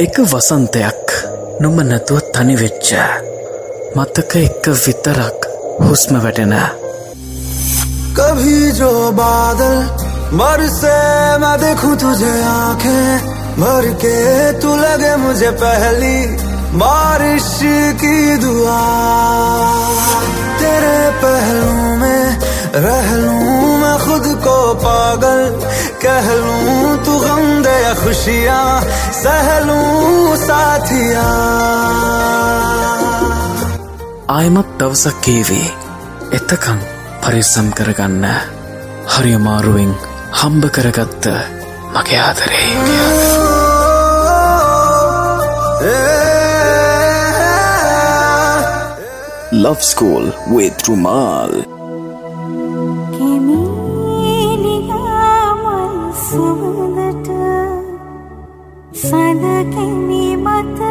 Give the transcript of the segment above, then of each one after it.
එක වසන්තයක් නොම නැතුව තනිවෙච්ච මතක එක්ක විතරක් හුස්ම වැටෙන कभी जो बादल बरसे मैं देखूं तुझे आंखें भर के तू लगे मुझे पहली बारिश की दुआ तेरे पहलू में रह लूं मैं खुद को पागल कह लूं तू गम दे या खुशियां सह लूं साथिया ආයමත් දවසක් කේවේ එතකම් පරිස්සම් කරගන්න හරි අමාරුවෙන් හම්බ කරගත්ත මගේ ආදරේ Love School with Rumal සුවඳට සඳකෙමි මත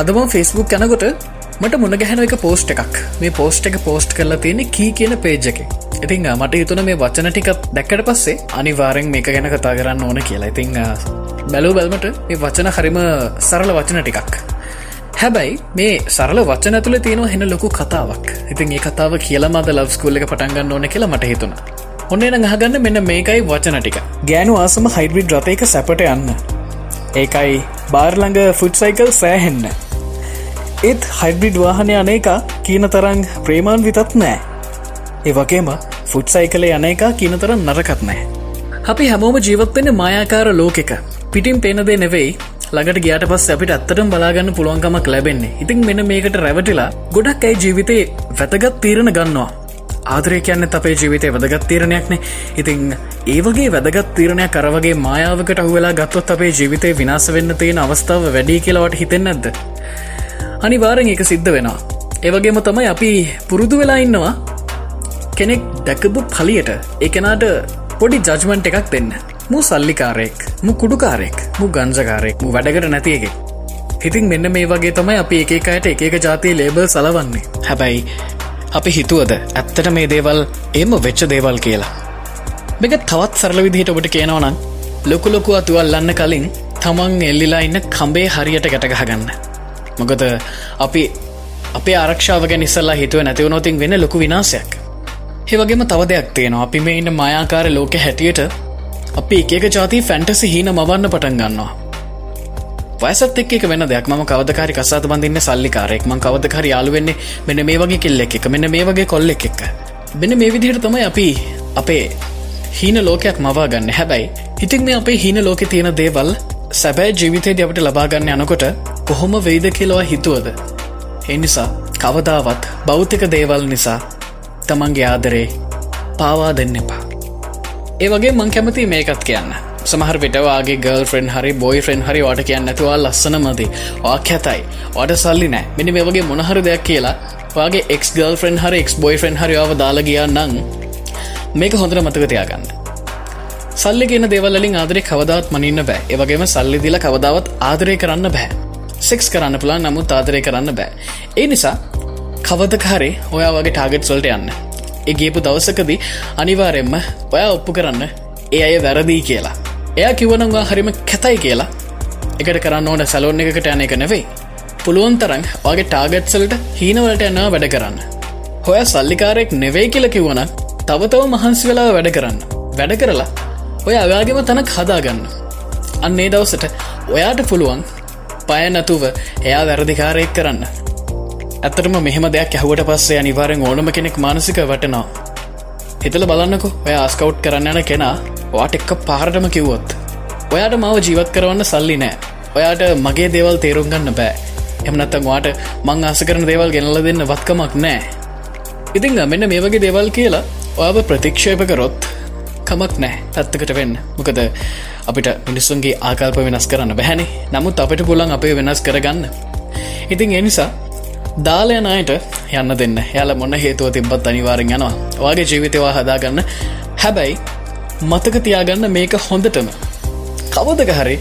අදම ෆෙස්බුක් යනකොට මට මුණ ගැහෙන එක පෝස්ට් එකක්. මේ පෝස්ට් එක පෝස්ට් කරලා තියෙන කී කියන පේජ් එක. ඉතිං මට හිතුන මේ වචන ටිකත් දැක්කට පස්සේ අනිවාරෙන් මේක ගැන කතා කරන්න ඕන කියලා. ඉතිං බැලූ බැල්මට මේ වචන හරිම සරල වචන ටිකක්. හැබැයි මේ සරල වචන තුළ තියෙන හෙන ලොකු කතාවක්. ඉතින් ඒ කතාව කියලමද ලවස්කූල්ල එක පටන්ගන්න ඕන කියලා මට හිතුන ඔන්න ගහගන්න මෙන්න මේකයි වචන ටික. ගෑනු ආසම හයිඩ්‍රිඩ් රථයක සැපට යන්න. ඒකයි බාර්ළඟ ෆුට් සයිකල් සෑහෙන්න. ඒත් හයිබ්‍රිඩ් වාහනය අනේක කියන තරං ප්‍රේමාන් විතත් නෑ. ඒ වගේම ෆුට් සයිකලේ අනේක කියන තරම් නරකත් නෑ. අපි හැමෝම ජීවත්වෙන මායාකාර ලෝකෙක. පිටිම් පේනදේ නෙවෙයි ළඟට ගියට පස් අපිට ඇත්තටම බලාගන්න පුළුවන්කමක් ලැබෙන්නේ. ඉතින් මෙන මේකට රැවටිලා ගොඩක් ඇයි ජීවිතේ වැතගත් තීරණ ගන්නවා. ආදරය කියන්න අපේ ජීවිතය වැදගත් තීරණයක්නේ ඉතිං ඒවගේ වැදගත් තීරණයක් කරවගේ මායාවකට අහුවෙලා ගත්තොත් අපේ ජීවිතය විනාස වෙන්න තියෙන අවස්ථාව වැඩි කියලවට හිතෙන් නැද්ද? අනිවාරෙන් එක සිද්ධ වෙනවා. ඒවගේම තමයි අපි පුරුදු වෙලා ඉන්නවා කෙනෙක් දැකපු පලියට එකනාට පොඩි ජජ්මන්ට එකක් දෙන්න. මු සල්ලිකාරයෙක් මු කුඩුකාරෙක් මු ගංජකාරයෙක් මු වැඩකට නැතියගේ ඉතින් මෙන්න මේ වගේ තමයි අපි එකකායට එක ජාතිය ලේබල් සලවන්නේ. හැබැයි අපි හිතුවද ඇත්තට මේ දේවල් එම වෙච්ච දේවල් කියලා? මේක තවත් සරල විදිහට ඔබට කියනවනම් ලොකු ලොකු අතුවල්ලන්න කලින් තමන් එල්ලිලා ඉන්න කම්බේ හරියට ගැටගහගන්න මොකද අපි අපේ ආරක්ෂාව ගැන ඉස්සල්ලා හිතුව නැතිවනොතින් වෙන ලොකු විනාසයක් ඒවගේම තව දෙයක් තියෙනවා. අපි මේ ඉන්න මයාකාර ලෝක හැටියට අපි එක ජාති ෆැන්ටසි හීන මවන්න පටන් ගන්නවා. වයසත් එක් වෙන දෙයක්. ම කවදකාරි කසාත බඳන්න සල්ලිකාරෙක් ම කවදකාර යාලුවෙන්නේ මෙන මේ වගේ කෙල්ලෙක් එක මෙන්න මේ වගේ කොල්ලෙක් එක්ක. මෙන්න මේ විදිහට තමයි අපි අපේ හීන ලෝකයක් මවා ගන්න හැබැයි ඉතින් මේ අපේ හීන ලෝකෙ තියෙන දේවල් සැබෑ ජීවිතේද අපට ලබාගන්න යනකොට කොහොම වෙයිද කියලවා හිතුවද. එනිසා කවදාවත් බෞතික දේවල් නිසා තමන්ගේ ආදරේ පාවා දෙන්න එපා. ඒ වගේ මං කැමති මේකත් කියන්න. සමහර විටවාගේ ගල් ෆ්‍රෙන්න් හරි බොයි ෆ්‍රෙන්න් හරි වට කියන්න ඇතුවා ලස්සන මති වාක් හැතයි වට සල්ලි නෑ. මෙනි මේ වගේ මොනහර දෙයක් කියලා වගේ එක් ගල් ෆ්‍රෙන්න් හරි එක් බොයි ෆ්‍රෙන්න් හරිාව දාලගියා නං මේක හොඳර මතක තියාගන්න. සල්ලි කියන දෙවලින් ආදරය කවදාත් මනින්න බෑ. ඒවගේම සල්ලි දිල කවදාවත් ආදරය කරන්න බෑ. සෙක්ස් කරන්න පුළන් නමුත් ආදරය කරන්න බෑ. ඒ නිසා කවදකාරේ ඔයා වගේ ටාගට් සොල්ට යන්න. එගේපු දවසකදී අනිවාරෙන්ම ඔයා ඔප්පු කරන්න ඒ අය වැරදිී කියලා. එයා කිවනවා හරිම කැතයි කියලා. එකට කරන්න ඕන සැලෝන් එකට යන එක නෙවෙයි. පුළුවන් තරන් වගේ ටාගට්සල්ට හීනවලට යන්නා වැඩ කරන්න. හොය සල්ලිකාරෙක් නෙවෙයි කියල කිව්වන තවතව මහන්සි වෙලා වැඩ කරන්න. වැඩ කරලා ඔය අයාගේම තනක් හදාගන්න. අන්නේ දවසට ඔයාට පුළුවන් පය නැතුව එයා වැරදිකාරයෙක් කරන්න. ඇතරම මෙහම දෙයක් ඇහුවට පස්සේ අනිවාරෙන් ඕනම කෙනෙක් මානසික වටනවා. හිතල බලන්නකු ඔය ආස්කවට් කරන්න යන කෙනා වාට එක්ක පාරටම කිව්වොත්. ඔයාට මාව ජීවත් කරවන්න සල්ලි නෑ. ඔයාට මගේ දේවල් තේරුම් ගන්න බෑ. එමනත්තම් වාට මං ආස කරන දේවල් ගෙනල දෙන්න වත්කමක් නෑ. ඉතිං මෙන්න මේ වගේ දේවල් කියලා ඔයාව ප්‍රතික්ෂේප කරොත් කමක් නෑ පැත්තකට වෙන්න. මොකද අපිට මිනිස්සුන්ගේ ආකල්ප වෙනස් කරන්න බැහැනි. නමුත් අපිට පුලන් අපේ වෙනස් කරගන්න. ඉතින් එනිසා දාලයන අයට යන්න දෙන්න. යාල මොන්න හේතුව තිබත් අනිවාරෙන් යනවා. වගේ ජීවිතවා හදාගන්න. හැබැයි මතක තියාගන්න මේක හොඳටම. කවදක හරි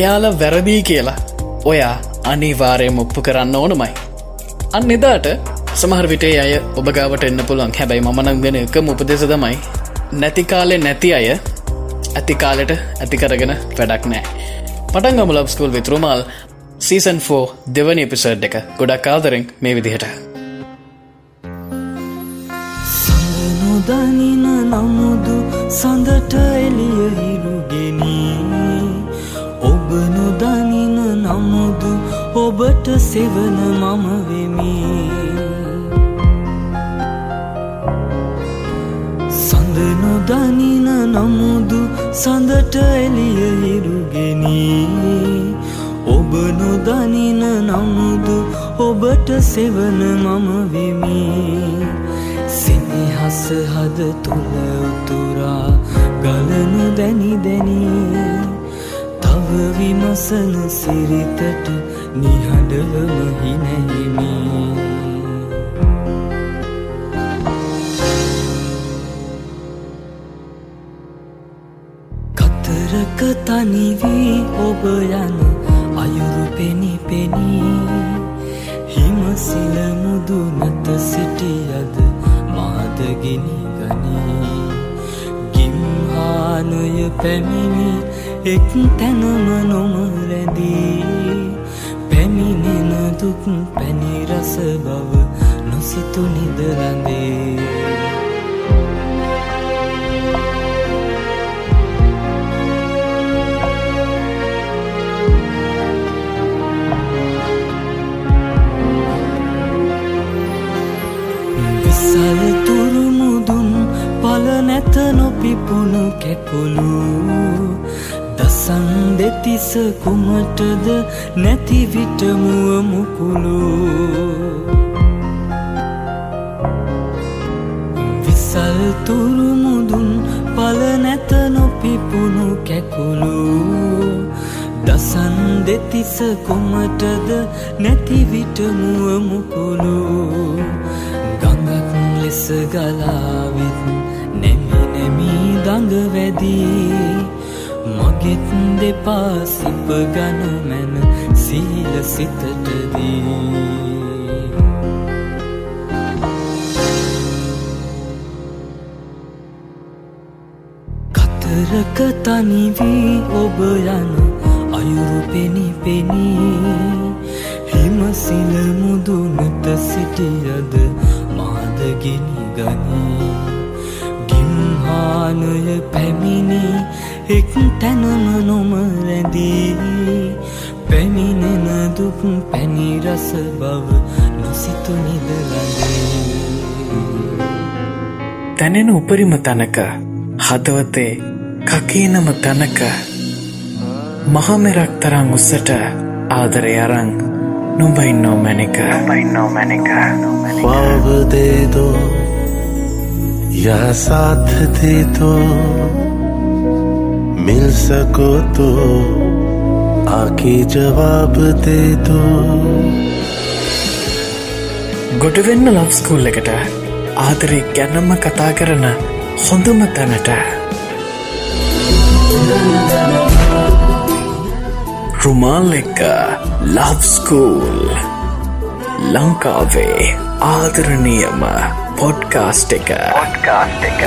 එයාල වැරදිී කියලා ඔයා අනිවාරය මොප්පු කරන්න ඕනමයි. අන්න එදාට සමහර විටේ අය ඔබගාවට එන්න පුළුවන්. හැබැයි මනක් දෙන එක උපදෙස තමයි නැතිකාලෙ නැති අය ඇතිකාලෙට ඇතිකරගෙන වැඩක් නෑ. පටන් ගම ලබ්ස්කූල් විතරුමාල් සීසන් ෆෝ දෙවනි එපිසඩ් එක. ගොඩක් ආදරෙන් මේ විදිහට. නොදනින නමුදු සඳට එලිය හිරුගෙනී ඔබ නොදනින නමුදු ඔබට සෙවන මම වෙමි. සඳ දනින නමුදු සඳට එලිය හිරුගෙනී ඔබ නොදනින නමුදු ඔබට සෙවන මම වෙමි. සිනහස හද තුළ උතුරා ගලනු දැනි දැනී. තව විමසන සිරිතට නිහඬවම තනිවී ඔබ යන අයුරු පෙනි පෙනී. හිමසිල මුදු නැත සිටියද මාදගිනි ගනී ගිම්හානය පැමිණි එක් තැනම නොමරැදී පැමිණෙන දුක් පැනිරස බව නොසිතු නිදරඳේ නැත නොපිපුුණු කැකුළු. දසන් දෙතිස කුමටද නැතිවිටමුව මුකුළු. විසල් තුරුමුදුන් පල නැත නොපිපුුණු කැකුළු. දසන් දෙතිස කුමටද නැතිවිටමුව මුකුළු. ලෙස ගලාවිත් නැමි නැමී දඟ වැදී මගෙත් දෙපා සිප ගන මැන සීල සිතටදී කතරක තනිවී ඔබ යන අයුරු පෙනි පෙනී හිමසිල මුදුනට සිටියද මාදගිනි ගනී. දානය පැමිණි එක් තැනම නොම රැඳී. පැමිණෙන දුක් පැණි රස බව නොසිතු නිදලදී තැනෙන උපරිම තැනක හදවතේ කකීනම තැනක මහමෙරක් තරං උස්සට ආදරය අරං නොබයින්නෝ මැනික. නොබයින්නෝ මැනික. වවදේදෝ या साथ दे दो मिल सको तो आके जवाब दे दो ගොඩවෙන්න ලබ් ස්කූල් එකට ආදරේ ගැනම්ම කතා කරන හොඳම තැනට රුමාල් එක්ක ලබ්ස්කූල් ලංකාවේ ආදරණයම පොඩ්කාස්ට් එක. පොඩ්කාස්ට් එක.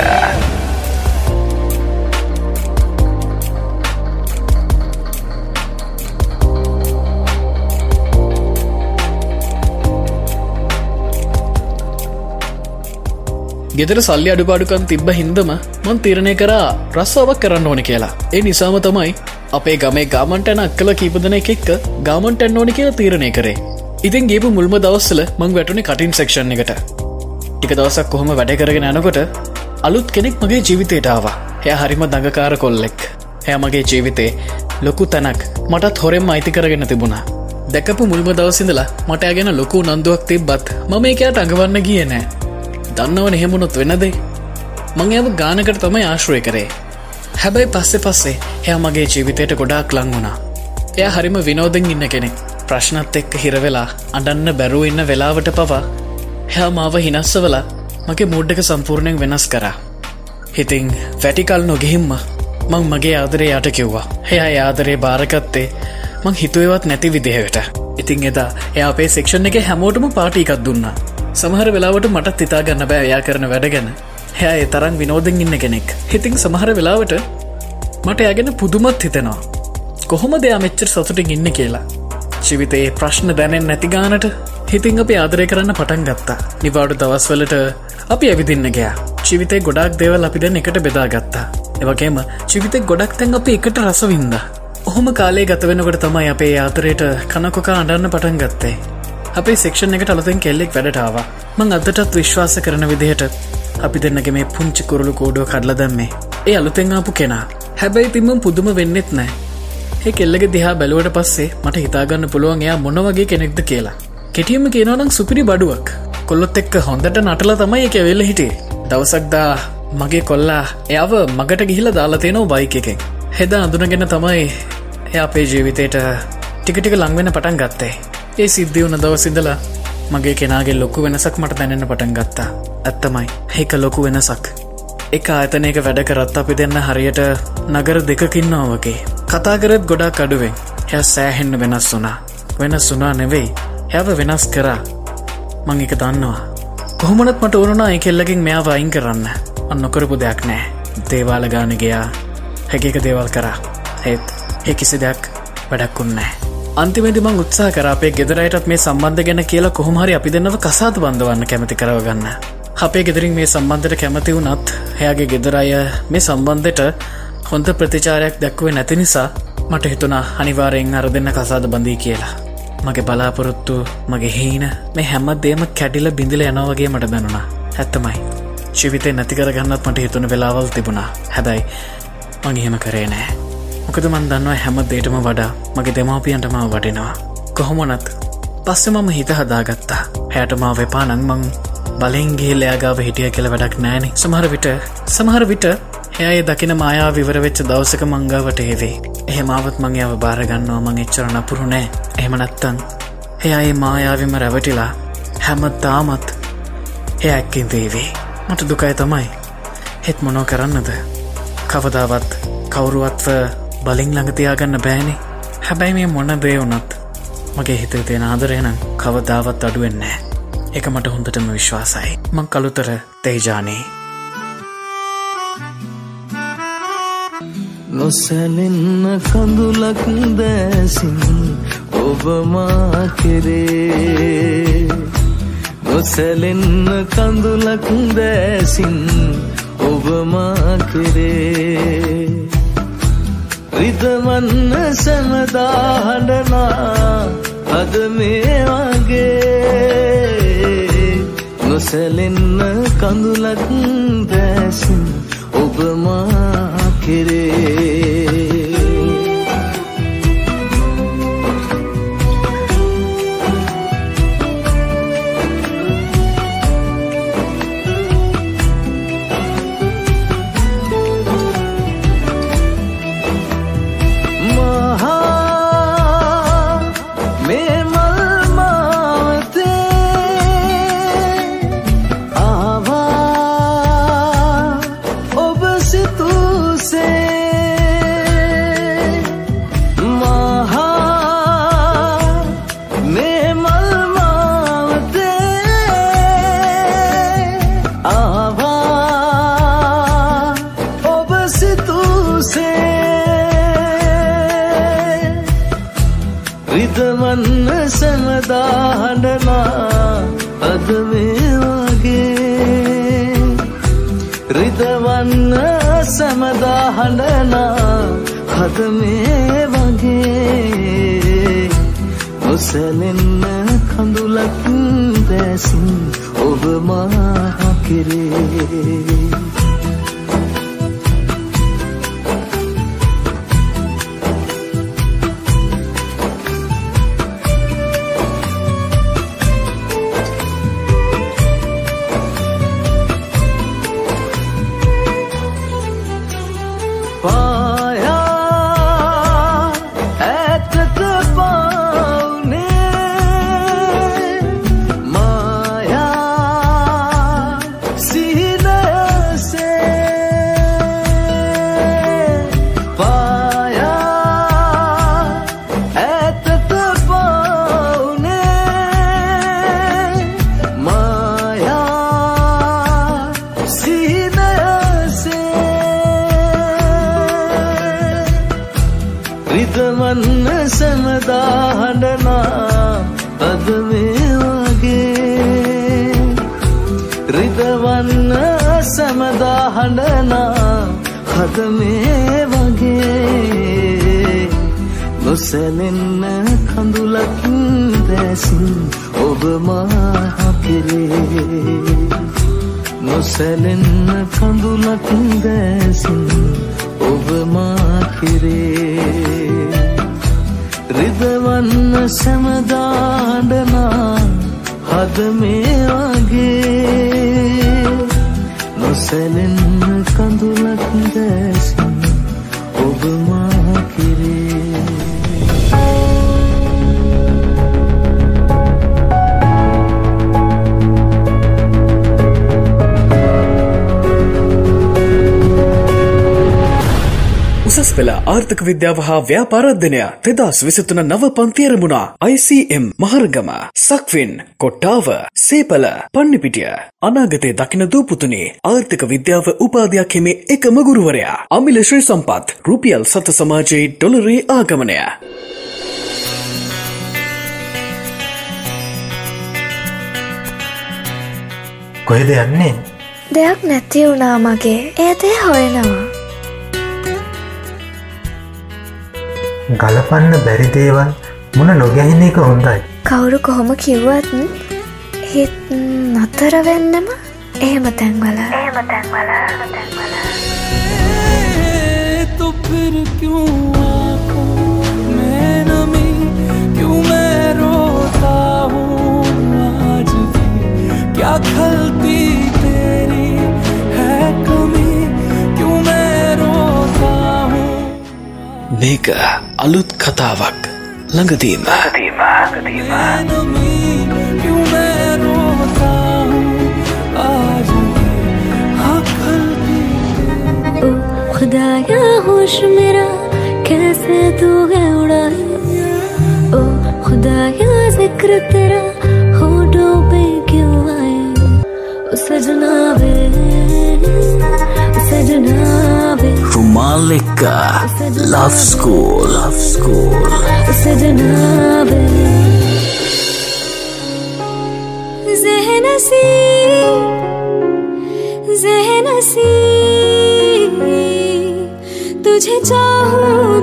ගෙදර සල්ලි අඩුපාඩුකන් තිබ්බ හින්දම මන් තීරණය කරා රස්සාවක් කරන්න ඕන කියලා. ඒ නිසාම තමයි අපේ ගමේ ගාමන්ටැන අක්කල කීපදන එකෙක්ක ගාමන්ටැන් ඕනි කියලා තීරණය කරේ. ඉතින් ගේපු මුල්ම දවස්සල මං වැටුනේ කටින් සෙක්ෂන් එකට ටික දවසක් කොහොම වැඩ කරගෙන යනකොට අලුත් කෙනෙක් මගේ ජීවිතේටාවා එය හරිම දඟකාර කොල්ලෙක්. එය මගේ ජීවිතේ ලොකු තැනක් මටත් හොරෙම් අයිති කරගෙන තිබුණා. දැකපු මුල්ම දවසිඳලා මට ඇගෙන ලොකු නන්දුවක් තිබ්බත් මම එකයට අඟවන්න ගිය නෑ. දන්නවන එහෙමුණොත් වෙනදේ? මං ඇව ගානකට තමයි ආශ්‍රය කරේ. හැබැයි පස්සෙ පස්සේ එය මගේ ජීවිතයට ගොඩාක් ලං වුණා. එය හරිම විනෝදෙන් ඉන්න කෙනෙක්. ප්‍රශ්නත් එක්ක හිරවෙලා අඩන්න බැරුව ඉන්න වෙලාවට පවා හැ මාව හිනස්සවලා මගේ මුඩ්ඩක සම්පූර්ණයෙන් වෙනස් කරා. හිතිං වැටිකල් නොගෙහිම්ම මං මගේ ආදරේ යට කිව්වා. එයා ආදරේ භාරකත්තේ මං හිතුවවත් නැති විදිහයට ඉතිං එදා එය අපේ සෙක්ෂන් එක හැමෝටම පාටිකත් දුන්නා. සමහර වෙලාවට මටත් ඉතා ගන්න බෑ එයා කරන වැඩගැන හැ ඒ තරම් විනෝදෙන් ඉන්න කෙනෙක්. හිතින් සමහර වෙලාවට මට ඇගෙන පුදුමත් හිතෙනවා. කොහොම දෙයා මෙච්චර සතුටින් ඉන්න කියලා? ජිවිතයේ ප්‍රශ්න දැනෙන් නැතිගානට හිතිං අපි ආදරය කරන්න පටන් ගත්තා. නිවාඩු දවස්වලට අපි ඇවිදින්න ගයා. ජිවිතේ ගොඩක් දේවල් අපි දැන් එකට බෙදා ගත්තා. එවගේම ජිවිතෙක් ගොඩක් තැන් අපි එකට රසවින්ද ඔහොම කාලේ ගතවෙනකොට තමයි අපේ ආතරයට කනකොකා අඩන්න පටන් ගත්තේ. අපේ සෙක්ෂන් එකට අලුතෙන් කෙල්ලෙක් වැඩටාව මං අදටත් විශ්වාස කරන විදිහට අපි දෙන්නගේ මේ පුංචි කුරුළු කෝඩුව කඩල දැම්මේ. ඒ අලුතෙංආපු කෙනා. හැබැයි තිම්මම් පුදුම වෙන්නෙත් නෑ. ඒ කෙල්ලෙ දිහා බැලුවට පස්සේ මට හිතාගන්න පුළුවන් එයා මොන වගේ කෙනෙක්ද කියලා. කෙටියම කියනනම් සුපිරි බඩුවක්. කොල්ලොත් එක්ක හොඳට නටල තමයි එක වෙල්ල හිටේ දවසක්දා මගේ කොල්ලා එයාව මගට ගිහිල දාලා තියෙනව බයික එකෙන්. හෙද අඳුනගෙන තමයි එය අපේ ජීවිතයට ටිකටික ලංවෙන පටන් ගත්තේ. ඒ සිද්ධි වුණ දවසිදලා මගේ කෙනගේ ලොකු වෙනසක් මට දැනෙන පටන් ගත්තා. ඇත්තමයි. ඒක ලොකු වෙනසක්. එක ආතනයක වැඩ කරත් අපි දෙන්න හරියට නගර දෙකකින්නවා වගේ. කතා කරත් ගොඩා කඩුවෙන් හැ සෑහෙන්න වෙනස් වුනා වෙනස් වුනා නෙවෙයි. හැව වෙනස් කරා. මං එක දන්නවා. කොහොමනත් මට ඕනුනා එකෙල්ලකින් මෙයා වයින් කරන්න. අන්නොකරපු දෙයක් නෑ. දේවාල ගාන ගයා. හැකක දේවල් කරා. ඒත් ඒ කිසි දෙයක් වැඩක්කුන්නෑ අන්තිමේදි මං උත්සා කරපේ ගෙදරයටත් මේ සම්බන්ධ ගැන කියලා කොහොමහරි අපි දෙන්නව කසාත් බන්ධවන්න කැමති කරවගන්න අපේ ගෙදරින් මේ සම්බන්ධට කැමති වුනත් එයාගේ ගෙදරය මේ සම්බන්ධයට හොඳ ප්‍රතිචාරයක් දැක්වේ නැති නිසා මට හිතුනා අනිවාරයෙන් අර දෙන්න කසාද බඳී කියලා. මගේ බලාපොරොත්තු මගේ හීන මේ හැම්මත් දේම කැඩිල බිඳිල යනවගේ මට දැනුණා. ඇත්තමයි. ජීවිතය නැතිකර ගන්නත් මට හිතුන වෙලාවල් තිබුණා. හැබැයි මගේහෙම කරේ නෑ. මොකද මන් දන්නවා හැම දේටම වඩා මගේ දෙමාපියන්ටම වඩෙනවා. කොහොමනත් පස්සෙ මම හිත හදාගත්තා. හැටමා වෙපා නංමං බලෙන්ගේ ලෑගාව හිටිය කියල වැඩක් නෑනෙ. සමහර විට සමහර විට එය දකින මායා විවර වෙච්ච දවසක මංගාවට ඒවේ එහෙමාවත් මගේ අව බාරගන්නවා මං එච්චර නපුරු නෑ. එහෙමනත්තන් එයඒ මායාවිම රැවටිලා හැම තාමත් එය ඇක්කින් දේවේ මට දුකයි තමයි. හෙත් මොනෝ කරන්නද? කවදාවත් කවුරුවත්ව බලින් ළඟතියාගන්න බෑනේ. හැබැයි මේ මොන දේ වනත් මගේ හිත තියෙන ආදරයනම් කවදාවත් අඩුවෙන්නෑ එක මට හොඳටම විශ්වාසයි. මං කළුතර තේජානේ. නොසැලෙන්න කඳුලක් දැසින් ඔබමා කෙරේ. නොසැලෙන්න කඳුලක් දැසින් ඔබමා කෙරේ. රිදවන්න සැමදා හඬනා අද මේ වගේ. නොසැලෙන්න කඳුලක් දැසින් ඔබමා කෙරේ හද මේ වගේ නොසැලෙන්න කඳුලක් දැසින් ඔබ මා කෙරේ සැලෙන්න කඳුලක් දැසින් ඔබ මා කෙරේ. නොසැලෙන්න කඳුලක් දැසින් ඔබ මා කෙරේ. රිදවන්න සැමදාඩනා හද මේ වගේ. නොසැලෙන්න කඳුලක් දැසින් උසස් පෙළ ආර්ථක විද්‍යාව හා ව්‍යාපාරධ්‍යනය තෙදස් විසිතුන නව පන්තියරමුණා ICM මහරගම සක්වින් කොට්ටාව සේපල පන්නිපිටිය. අනාගතය දකින දූපුතුනේ ආර්ථක විද්‍යාව උපාධයක් හිමේ එකම ගුරුවරයා. අමිල ශ්‍රී සම්පත් රුපියල් සත සමාජයේ ඩොලරේ ආගමනය. කොහෙද යන්නේ? දෙයක් නැති වුණා මගේ. ඒතේ හොයනවා ගලපන්න බැරි දේවල් මොන නොගැහින එක හොඳයි කවුරු කොහොම කිව්වත් හිත් නතර වෙන්නම එහෙම තැන්වල එහෙම තැන්වල तो फिर क्यों आंखों में नमी क्यों मैं रोता हूँ आज भी क्या खलती तेरी है कमी क्यों मैं रोता हूँ මේක අලුත් කතාවක් ළඟදීම मैं नमी क्यों मैं रोता हूँ आज भी हाँ खलती ओ खुदाया होश मेरा कैसे तू है उड़ाए ओ खुदाया जिक्र तेरा होठों पे क्यों आए ओ सजना वे ओ सजना वे मालिका लव स्कूल लव स्कूल जहन सी जहन सी तुझे चाहूं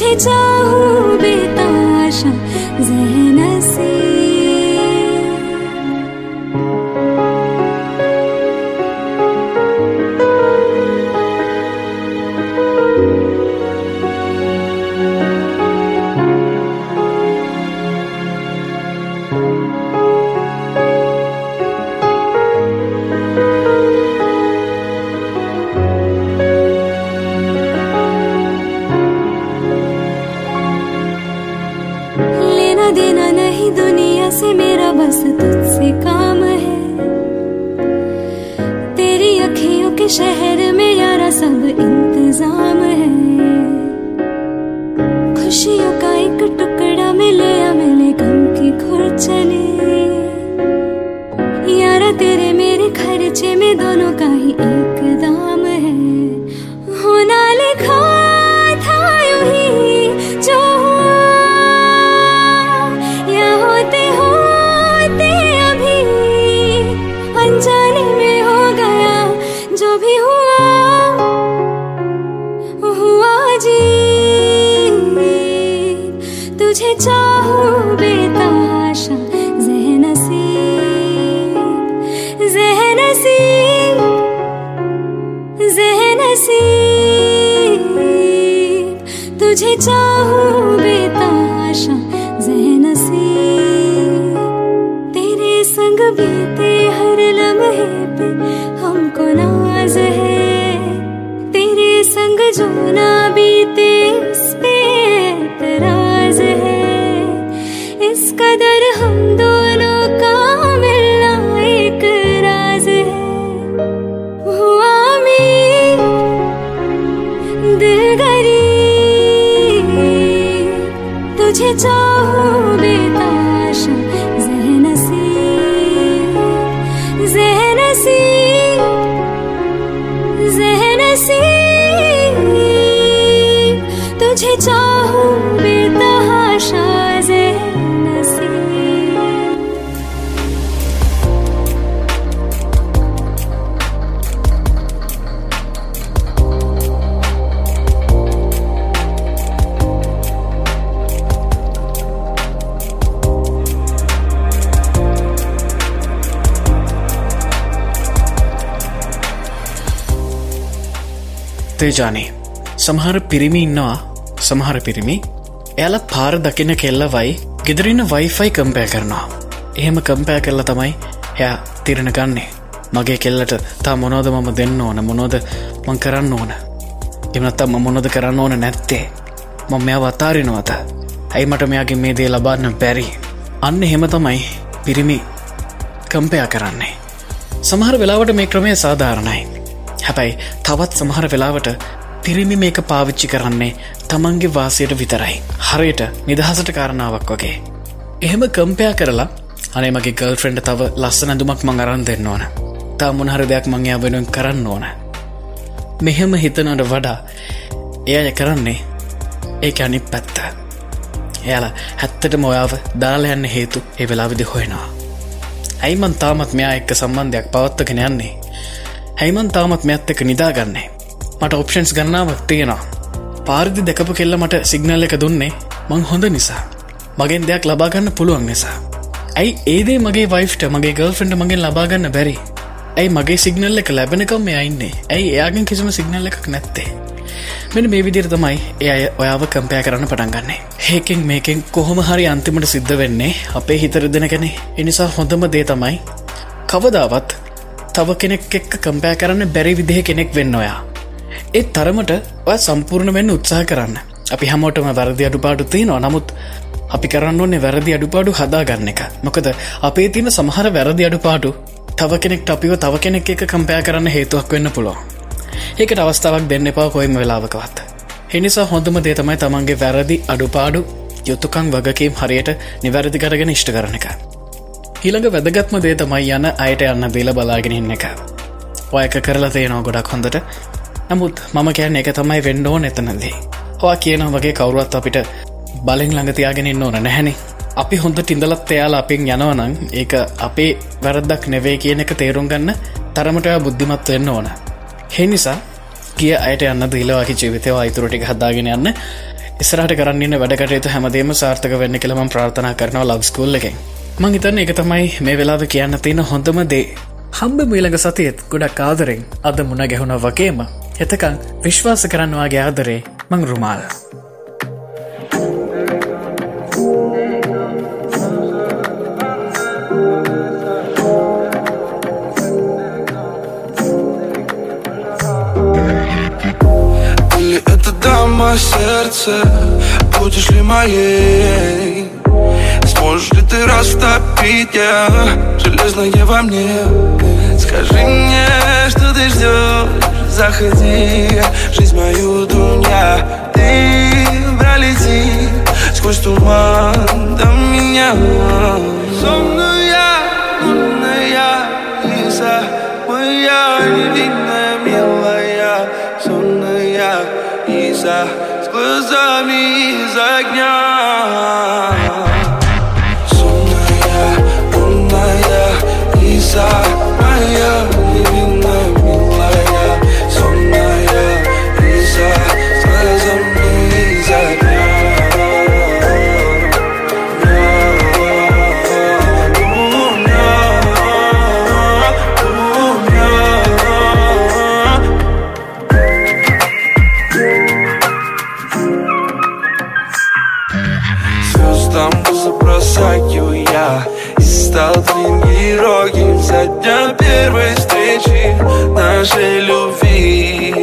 ที่เจ้ Peter. ඇත්තේ ජානේ. සමහර පිරිමි ඉන්නවා. සමහර පිරිමි එයාල පාර දකින කෙල්ලවයි ගෙදරන්න වයිෆයි කම්පෑ කරනවා. එහෙම කම්පෑ කරලා තමයි එයා තිරණ ගන්නේ. මගේ කෙල්ලට තා මොනෝද මම දෙන්න ඕන මොනෝද මං කරන්න ඕන? එමනත්තම් මොනොද කරන්න ඕන නැත්තේ? මං මෙයා වතාරිනවත ඇයි මට මෙයාගේ මේ දේ ලබාන්න බැරි? අන්න එහෙම තමයි පිරිමි කම්පයා කරන්නේ. සමහර වෙලාවට මේ ක්‍රමය සාධාරණයි. හැබැයි තවත් සමහර වෙලාවට පිරිමි මේක පාවිච්චි කරන්නේ තමන්ගේ වාසයට විතරයි. හරියට නිදහසට කාරණාවක් වගේ. එහෙම කම්පයා කරලා අනේ මගේ ගල් ෆ්‍රෙන්ඩ් තව ලස්සන ඇඳුමක් මං අරන් දෙන්න ඕන. තා මොනහර දෙයක් මංයා වෙනුවෙන් කරන්න ඕන. මෙහෙම හිතනට වඩා එය කරන්නේ ඒ අනි පැත්ත. එයාල හැත්තට මොයාව දාලයන්න හේතු ඒ වෙලා විදි හොයෙනවා ඇයිමන් තාමත් මෙයා එක්ක සම්බන්ධයක් පවත්තගෙන යන්නේ? හැයිමන් තාමත් මෙත් එක නිදාගන්නේ. මට ඔප්ෂන්ස් ගන්නාවක් තියෙනවා. පාරිදි දෙකපු කෙල්ල මට සිගනල් එක දුන්නේ මං හොඳ නිසා. මගෙන් දෙයක් ලබාගන්න පුළුවන් නිසා. ඇයි ඒදේ මගේ වයිෆ්ට මගේ ගල්ෆෙන්ඩ මගෙන් ලබාගන්න බැරි? ඇයි මගේ සිගනල් එක ලැබෙනකම් මෙයයින්නේ ඇයි එයාගෙන් කිසිම සිගනල් එකක් නැත්තේ? මෙන මේ විදිර තමයි එය අය ඔයාව කම්පය කරන්න පටන්ගන්නේ ඒකෙන් මේකෙන් කොහොම හරි අන්තිමට සිද්ධ වෙන්නේ අපේ හිතර දෙනකැනෙ එනිසා හොඳම දේ තමයි කවදාවත් තව කෙනෙක් එක්ක කම්පෑ කරන්න බැරි විදිහ කෙනෙක් වෙන්න ඔයා. ඒත් තරමට ඔය සම්පූර්ණ වෙන්න උත්සාහ කරන්න. අපි හැමෝටම වැරදි අඩුපාඩු තියෙනවා. නමුත් අපි කරන්න ඕන්නේ වැරදි අඩුපාඩු හදාගන්න එක. මොකද අපේ තින සමහර වැරදි අඩුපාඩු තව කෙනෙක් අපිව තව කෙනෙක් එක කම්පෑ කරන්න හේතුවක් වෙන්න පුළො ඒකට අවස්ථාවක් දෙන්න එපා කොයිම වෙලාවකවත්. එනිසා හොඳම දේ තමයි තමන්ගේ වැරදි අඩුපාඩු යුතුකං වගකීම් හරියට නිවැරදි කරගෙන ඉෂ්ට කරන එක. ඊළඟ වැදගත්ම දේ තමයි යන අයට යන්න බේල බලාගෙන ඉන්න එක. ඔය එක කරලා තියෙනවා ගොඩක් හොඳට. නමුත් මම කියන්න එක තමයි වෙන්ඩෝ නැතනදී හවා කියන වගේ කවරුවත් අපිට බලෙන් ළඟතියාගෙන ඉන්න ඕන නැහැනේ. අපි හොඳ ටිඳලත් එයාලා අපෙන් යනවනං ඒක අපේ වැරද්දක් නෙවේ කියන එක තේරුම් ගන්න තරමට බුද්ධිමත් වෙන්න ඕන. හෙනිසා කිය අයට යන්න දීලවාකි ජීවිතවා ඉතුරටික හදාගෙන යන්න. ඉස්රට කරන්න වැඩකටයුතු හැමදේම සාර්ථක වෙන්න කෙළම ප්‍රාර්ථනා කරනවා ලබ්ස්කූල්ල එකෙන් මං හිතන්න එක තමයි මේ වෙලාද කියන්න තියෙන හොඳම දේ හම්බ මීළඟ සතියත් ගොඩක් ආදරෙන් අද මුණ ගැහුණ වගේම එතකං විශ්වාස කරන්නවාගේ ආදරේ මං රුමාල්. Или это дама сердце Будешь ли моей Сможешь ли ты растопить я Железное во мне? Скажи мне, что ты ждешь Заходи, жизнь мою дуня Ты пролети сквозь туман. До меня Сонная, лунная Лиза моя невинная, милая Сонная Лиза с глазами из огня встречи нашей любви.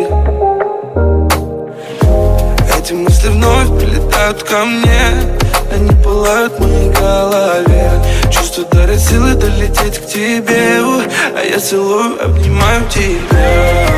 Эти мысли вновь прилетают ко мне Они пылают в моей голове. Чувство дарит силы долететь к тебе А я целую, обнимаю тебя